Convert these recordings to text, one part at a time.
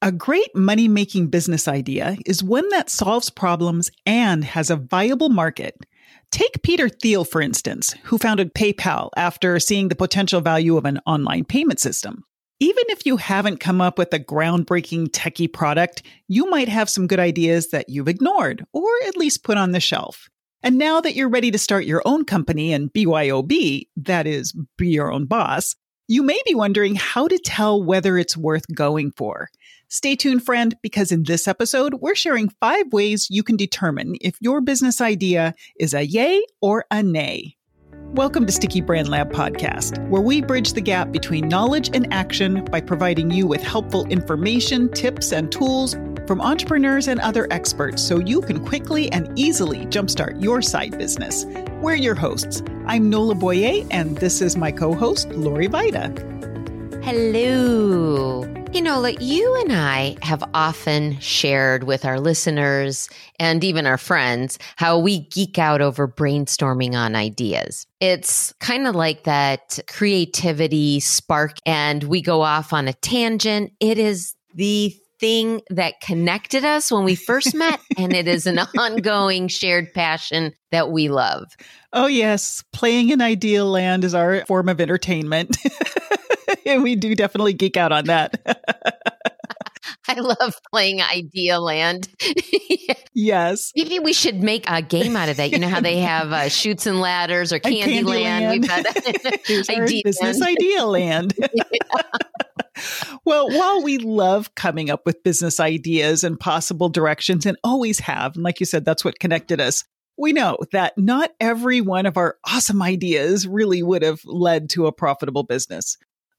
A great money making business idea is one that solves problems and has a viable market. Take Peter Thiel, for instance, who founded PayPal after seeing the potential value of an online payment system. Even if you haven't come up with a groundbreaking techie product, you might have some good ideas that you've ignored or at least put on the shelf. And now that you're ready to start your own company and BYOB, that is, be your own boss, you may be wondering how to tell whether it's worth going for. Stay tuned, friend, because in this episode, we're sharing five ways you can determine if your business idea is a yay or a nay. Welcome to Sticky Brand Lab Podcast, where we bridge the gap between knowledge and action by providing you with helpful information, tips, and tools from entrepreneurs and other experts so you can quickly and easily jumpstart your side business. We're your hosts. I'm Nola Boyer, and this is my co host, Lori Vida. Hello. You know, like you and I have often shared with our listeners and even our friends how we geek out over brainstorming on ideas. It's kind of like that creativity spark, and we go off on a tangent. It is the thing that connected us when we first met, and it is an ongoing shared passion that we love. Oh, yes. Playing in Idea Land is our form of entertainment. and we do definitely geek out on that. I love playing Idea Land. yes. Maybe we should make a game out of that. You know how they have uh, Chutes and Ladders or Candy, Land. We've got idea business land. Idea Land. well, while we love coming up with business ideas and possible directions and always have, and like you said, that's what connected us, we know that not every one of our awesome ideas really would have led to a profitable business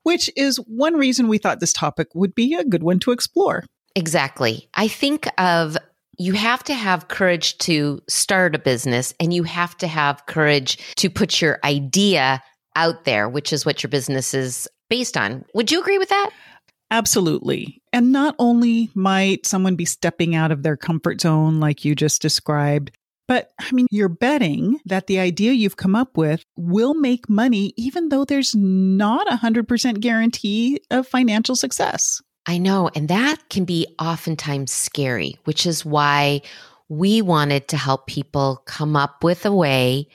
which is one reason we thought this topic would be a good one to explore. Exactly. I think of you have to have courage to start a business and you have to have courage to put your idea out there, which is what your business is based on. Would you agree with that? Absolutely. And not only might someone be stepping out of their comfort zone, like you just described, but I mean, you're betting that the idea you've come up with will make money, even though there's not a 100% guarantee of financial success. I know. And that can be oftentimes scary, which is why we wanted to help people come up with a way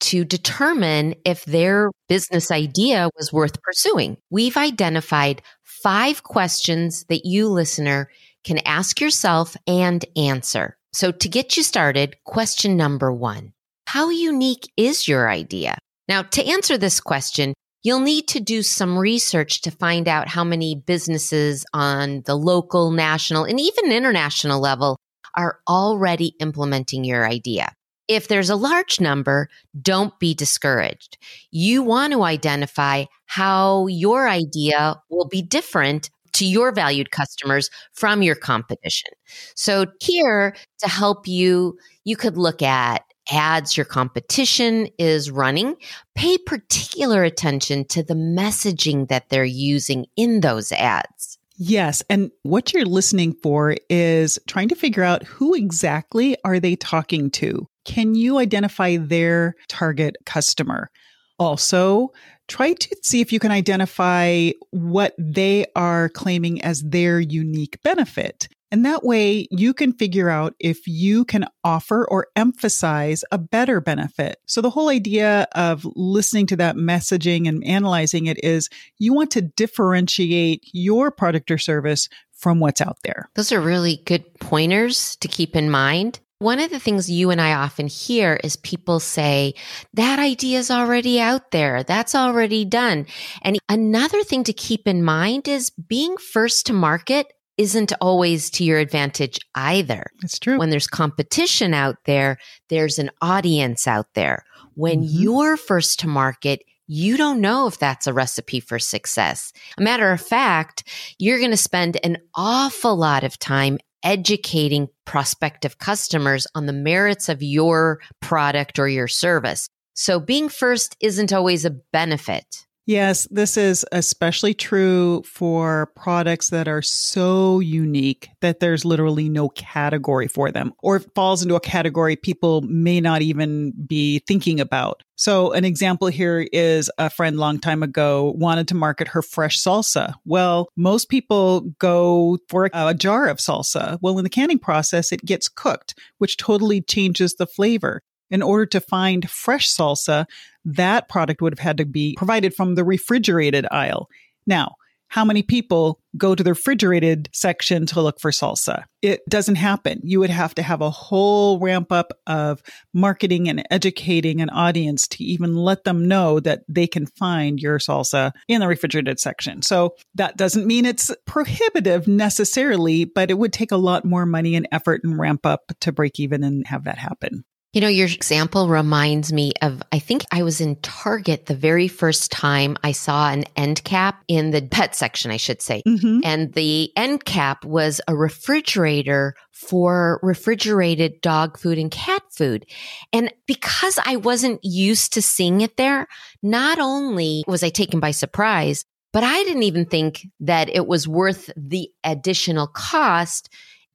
to determine if their business idea was worth pursuing. We've identified five questions that you, listener, can ask yourself and answer. So, to get you started, question number one How unique is your idea? Now, to answer this question, you'll need to do some research to find out how many businesses on the local, national, and even international level are already implementing your idea. If there's a large number, don't be discouraged. You want to identify how your idea will be different to your valued customers from your competition. So here to help you, you could look at ads your competition is running. Pay particular attention to the messaging that they're using in those ads. Yes, and what you're listening for is trying to figure out who exactly are they talking to? Can you identify their target customer? Also, try to see if you can identify what they are claiming as their unique benefit. And that way you can figure out if you can offer or emphasize a better benefit. So the whole idea of listening to that messaging and analyzing it is you want to differentiate your product or service from what's out there. Those are really good pointers to keep in mind. One of the things you and I often hear is people say, that idea is already out there. That's already done. And another thing to keep in mind is being first to market isn't always to your advantage either. It's true. When there's competition out there, there's an audience out there. When mm-hmm. you're first to market, you don't know if that's a recipe for success. A matter of fact, you're going to spend an awful lot of time educating prospective customers on the merits of your product or your service. So being first isn't always a benefit. Yes, this is especially true for products that are so unique that there's literally no category for them or it falls into a category people may not even be thinking about. So an example here is a friend long time ago wanted to market her fresh salsa. Well, most people go for a, a jar of salsa. Well, in the canning process, it gets cooked, which totally changes the flavor in order to find fresh salsa, that product would have had to be provided from the refrigerated aisle. Now, how many people go to the refrigerated section to look for salsa? It doesn't happen. You would have to have a whole ramp up of marketing and educating an audience to even let them know that they can find your salsa in the refrigerated section. So that doesn't mean it's prohibitive necessarily, but it would take a lot more money and effort and ramp up to break even and have that happen. You know, your example reminds me of, I think I was in Target the very first time I saw an end cap in the pet section, I should say. Mm-hmm. And the end cap was a refrigerator for refrigerated dog food and cat food. And because I wasn't used to seeing it there, not only was I taken by surprise, but I didn't even think that it was worth the additional cost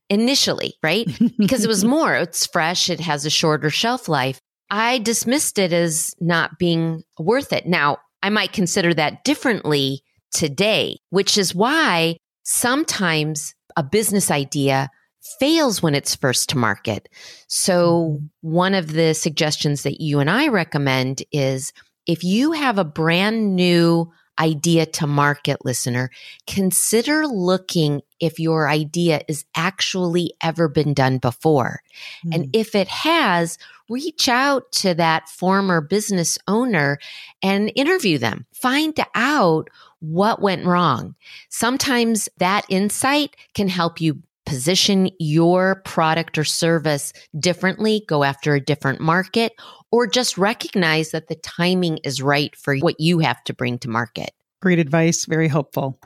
initially, right? Because it was more, it's fresh, it has a shorter shelf life. I dismissed it as not being worth it. Now, I might consider that differently today, which is why sometimes a business idea fails when it's first to market. So, mm-hmm. one of the suggestions that you and I recommend is if you have a brand new idea to market listener, consider looking if your idea is actually ever been done before. Mm. And if it has, reach out to that former business owner and interview them. Find out what went wrong. Sometimes that insight can help you position your product or service differently, go after a different market, or just recognize that the timing is right for what you have to bring to market. Great advice, very helpful.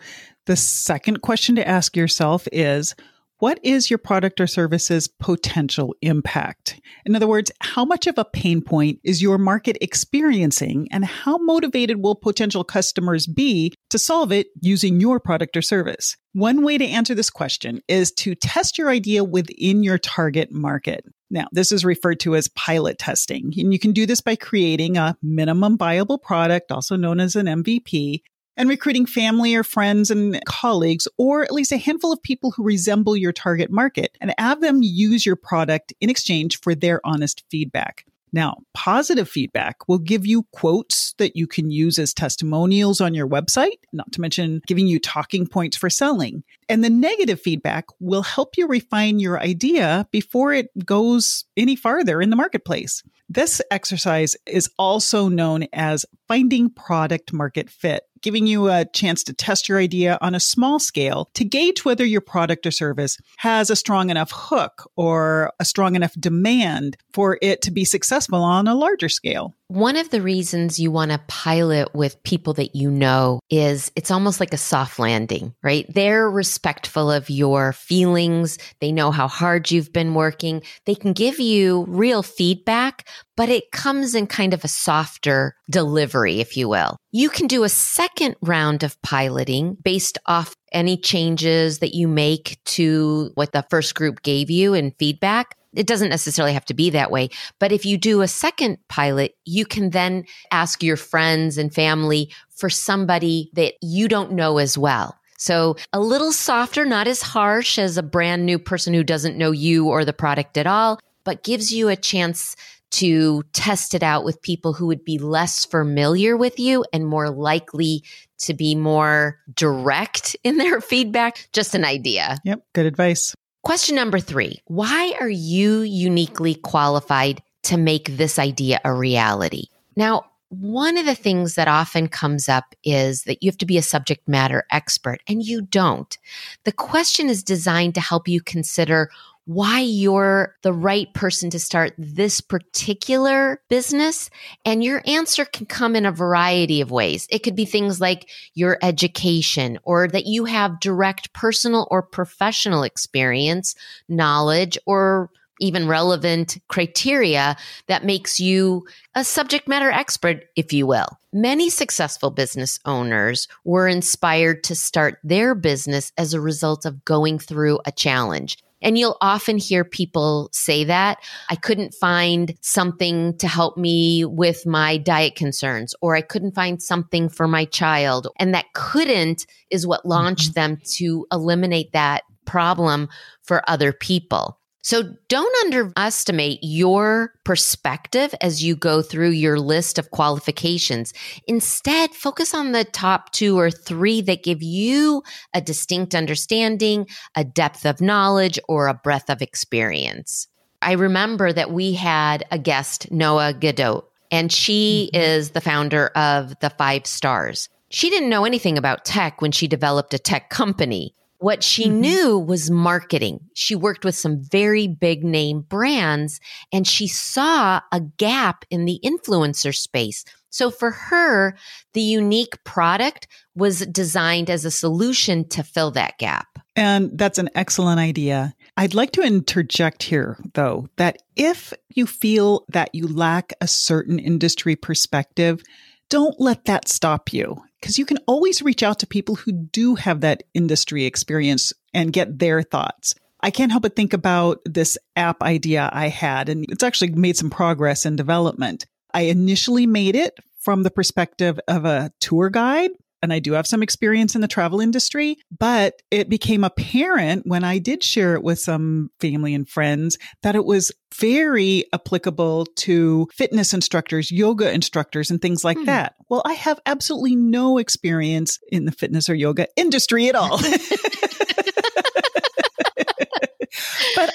The second question to ask yourself is what is your product or service's potential impact? In other words, how much of a pain point is your market experiencing and how motivated will potential customers be to solve it using your product or service? One way to answer this question is to test your idea within your target market. Now, this is referred to as pilot testing, and you can do this by creating a minimum viable product, also known as an MVP, and recruiting family or friends and colleagues, or at least a handful of people who resemble your target market, and have them use your product in exchange for their honest feedback. Now, positive feedback will give you quotes that you can use as testimonials on your website, not to mention giving you talking points for selling. And the negative feedback will help you refine your idea before it goes any farther in the marketplace. This exercise is also known as finding product market fit, giving you a chance to test your idea on a small scale to gauge whether your product or service has a strong enough hook or a strong enough demand for it to be successful on a larger scale. One of the reasons you want to pilot with people that you know is it's almost like a soft landing, right? They're respectful of your feelings. They know how hard you've been working. They can give you real feedback, but it comes in kind of a softer delivery, if you will. You can do a second round of piloting based off any changes that you make to what the first group gave you in feedback it doesn't necessarily have to be that way. But if you do a second pilot, you can then ask your friends and family for somebody that you don't know as well. So a little softer, not as harsh as a brand new person who doesn't know you or the product at all, but gives you a chance to test it out with people who would be less familiar with you and more likely to be more direct in their feedback. Just an idea. Yep. Good advice. Question number three Why are you uniquely qualified to make this idea a reality? Now, one of the things that often comes up is that you have to be a subject matter expert, and you don't. The question is designed to help you consider why you're the right person to start this particular business. And your answer can come in a variety of ways. It could be things like your education or that you have direct personal or professional experience, knowledge, or even relevant criteria that makes you a subject matter expert, if you will. Many successful business owners were inspired to start their business as a result of going through a challenge. And you'll often hear people say that I couldn't find something to help me with my diet concerns, or I couldn't find something for my child. And that couldn't is what launched mm-hmm. them to eliminate that problem for other people. So don't underestimate your perspective as you go through your list of qualifications. Instead, focus on the top two or three that give you a distinct understanding, a depth of knowledge, or a breadth of experience. I remember that we had a guest, Noah Gadot, and she mm-hmm. is the founder of the Five Stars. She didn't know anything about tech when she developed a tech company. What she mm-hmm. knew was marketing. She worked with some very big name brands and she saw a gap in the influencer space. So for her, the unique product was designed as a solution to fill that gap. And that's an excellent idea. I'd like to interject here, though, that if you feel that you lack a certain industry perspective, don't let that stop you because you can always reach out to people who do have that industry experience and get their thoughts. I can't help but think about this app idea I had, and it's actually made some progress in development. I initially made it from the perspective of a tour guide and I do have some experience in the travel industry, but it became apparent when I did share it with some family and friends that it was very applicable to fitness instructors, yoga instructors, and things like hmm. that. Well, I have absolutely no experience in the fitness or yoga industry at all.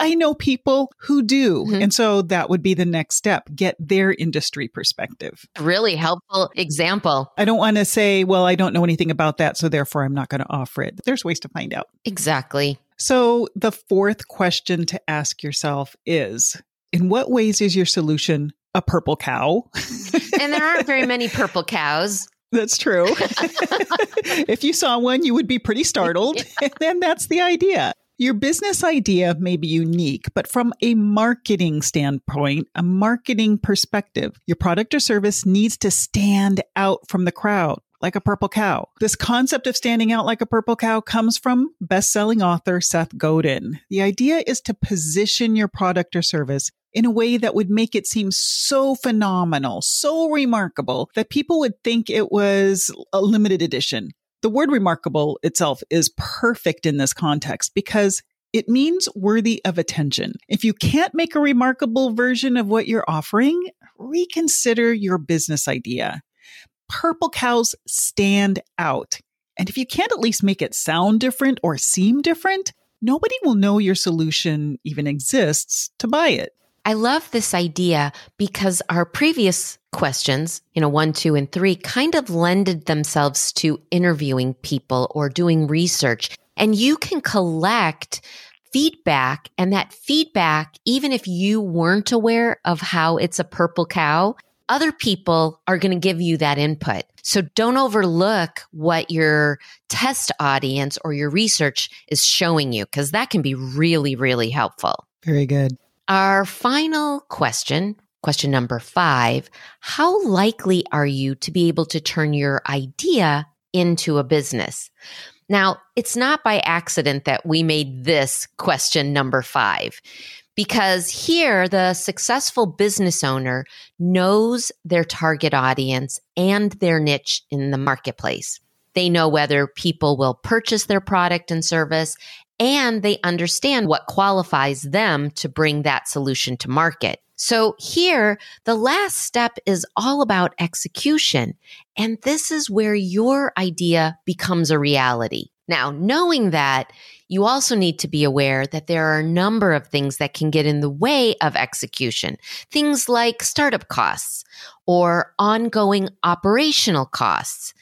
I know people who do. Mm-hmm. And so that would be the next step get their industry perspective. Really helpful example. I don't want to say, well, I don't know anything about that. So therefore, I'm not going to offer it. There's ways to find out. Exactly. So the fourth question to ask yourself is In what ways is your solution a purple cow? and there aren't very many purple cows. That's true. if you saw one, you would be pretty startled. Yeah. And that's the idea. Your business idea may be unique, but from a marketing standpoint, a marketing perspective, your product or service needs to stand out from the crowd like a purple cow. This concept of standing out like a purple cow comes from best-selling author Seth Godin. The idea is to position your product or service in a way that would make it seem so phenomenal, so remarkable that people would think it was a limited edition. The word remarkable itself is perfect in this context because it means worthy of attention. If you can't make a remarkable version of what you're offering, reconsider your business idea. Purple cows stand out. And if you can't at least make it sound different or seem different, nobody will know your solution even exists to buy it. I love this idea because our previous questions, you know, one, two, and three kind of lended themselves to interviewing people or doing research. And you can collect feedback and that feedback, even if you weren't aware of how it's a purple cow, other people are going to give you that input. So don't overlook what your test audience or your research is showing you because that can be really, really helpful. Very good. Our final question, question number five How likely are you to be able to turn your idea into a business? Now, it's not by accident that we made this question number five, because here the successful business owner knows their target audience and their niche in the marketplace. They know whether people will purchase their product and service and they understand what qualifies them to bring that solution to market. So here, the last step is all about execution. And this is where your idea becomes a reality. Now, knowing that, you also need to be aware that there are a number of things that can get in the way of execution. Things like startup costs or ongoing operational costs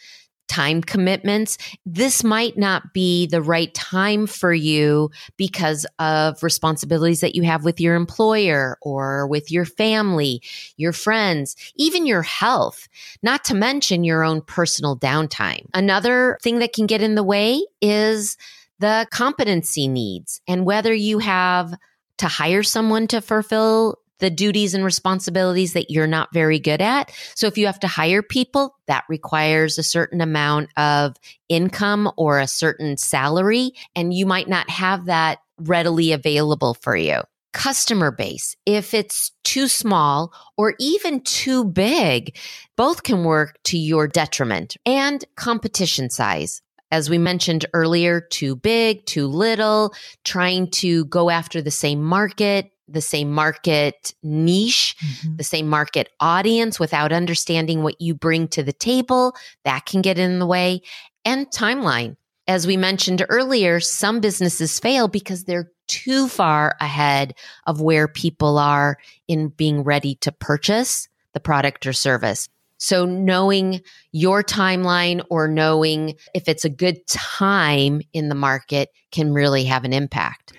time commitments. This might not be the right time for you because of responsibilities that you have with your employer or with your family, your friends, even your health, not to mention your own personal downtime. Another thing that can get in the way is the competency needs and whether you have to hire someone to fulfill the duties and responsibilities that you're not very good at. So if you have to hire people, that requires a certain amount of income or a certain salary, and you might not have that readily available for you customer base. If it's too small or even too big, both can work to your detriment and competition size. As we mentioned earlier, too big, too little, trying to go after the same market, the same market niche, mm-hmm. the same market audience without understanding what you bring to the table, that can get in the way. And timeline. As we mentioned earlier, some businesses fail because they're too far ahead of where people are in being ready to purchase the product or service. So knowing your timeline or knowing if it's a good time in the market can really have an impact.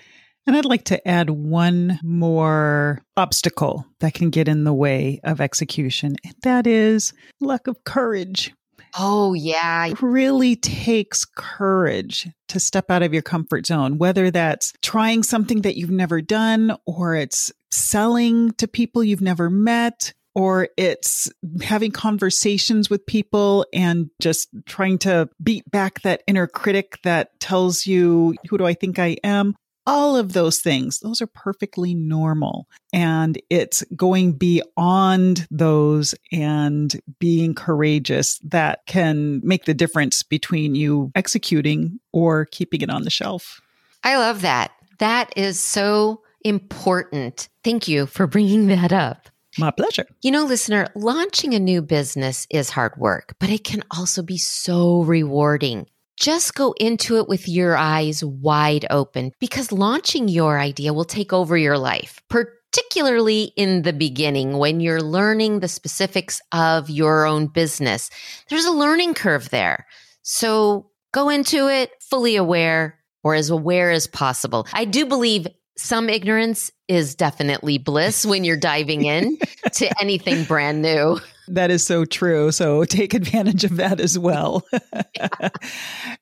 And I'd like to add one more obstacle that can get in the way of execution, and that is lack of courage. Oh, yeah. It really takes courage to step out of your comfort zone, whether that's trying something that you've never done or it's selling to people you've never met or it's having conversations with people and just trying to beat back that inner critic that tells you, who do I think I am? All of those things, those are perfectly normal. And it's going beyond those and being courageous that can make the difference between you executing or keeping it on the shelf. I love that. That is so important. Thank you for bringing that up. My pleasure. You know, listener, launching a new business is hard work, but it can also be so rewarding just go into it with your eyes wide open because launching your idea will take over your life, particularly in the beginning when you're learning the specifics of your own business. There's a learning curve there. So go into it fully aware or as aware as possible. I do believe some ignorance is definitely bliss when you're diving in to anything brand new. That is so true. So take advantage of that as well.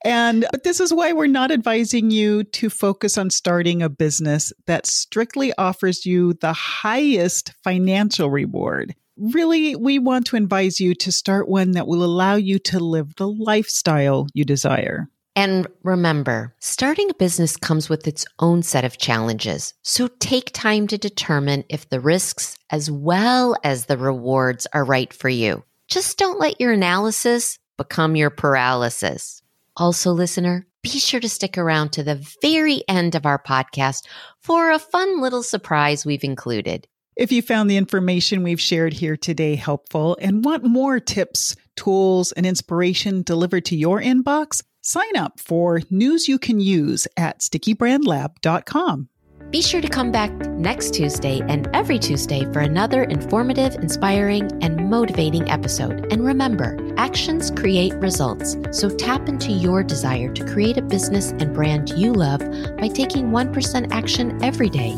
And but this is why we're not advising you to focus on starting a business that strictly offers you the highest financial reward. Really, we want to advise you to start one that will allow you to live the lifestyle you desire. And remember, starting a business comes with its own set of challenges. So take time to determine if the risks as well as the rewards are right for you. Just don't let your analysis become your paralysis. Also, listener, be sure to stick around to the very end of our podcast for a fun little surprise we've included. If you found the information we've shared here today helpful and want more tips, tools, and inspiration delivered to your inbox, Sign up for news you can use at stickybrandlab.com. Be sure to come back next Tuesday and every Tuesday for another informative, inspiring, and motivating episode. And remember, actions create results. So tap into your desire to create a business and brand you love by taking 1% action every day.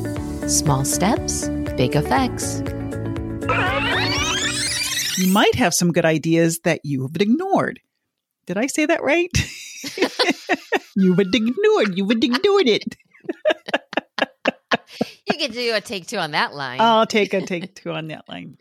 Small steps, big effects. You might have some good ideas that you have ignored. Did I say that right? you would ignored. You would ignore it. you can do a take two on that line. I'll take a take two on that line.